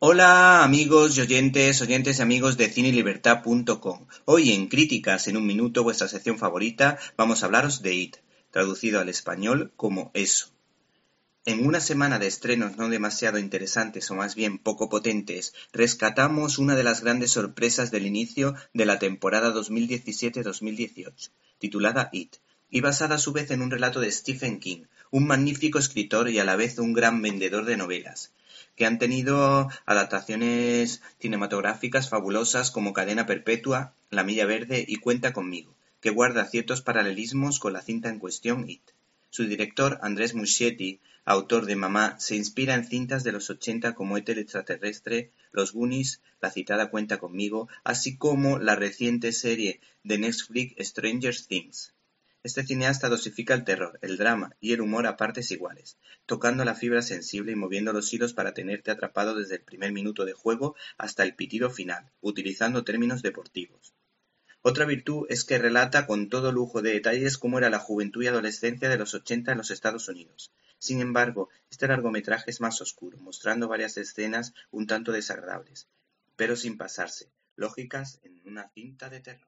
Hola amigos y oyentes, oyentes y amigos de cinelibertad.com. Hoy en Críticas en un minuto, vuestra sección favorita, vamos a hablaros de It, traducido al español como Eso. En una semana de estrenos no demasiado interesantes o más bien poco potentes, rescatamos una de las grandes sorpresas del inicio de la temporada 2017-2018, titulada It, y basada a su vez en un relato de Stephen King, un magnífico escritor y a la vez un gran vendedor de novelas que han tenido adaptaciones cinematográficas fabulosas como Cadena Perpetua, La Milla Verde y Cuenta conmigo, que guarda ciertos paralelismos con la cinta en cuestión It. Su director, Andrés Muschietti, autor de Mamá, se inspira en cintas de los 80 como Éter extraterrestre, Los Goonies, la citada Cuenta conmigo, así como la reciente serie de Netflix Stranger Things. Este cineasta dosifica el terror, el drama y el humor a partes iguales, tocando la fibra sensible y moviendo los hilos para tenerte atrapado desde el primer minuto de juego hasta el pitido final, utilizando términos deportivos. Otra virtud es que relata con todo lujo de detalles cómo era la juventud y adolescencia de los 80 en los Estados Unidos. Sin embargo, este largometraje es más oscuro, mostrando varias escenas un tanto desagradables, pero sin pasarse, lógicas en una cinta de terror.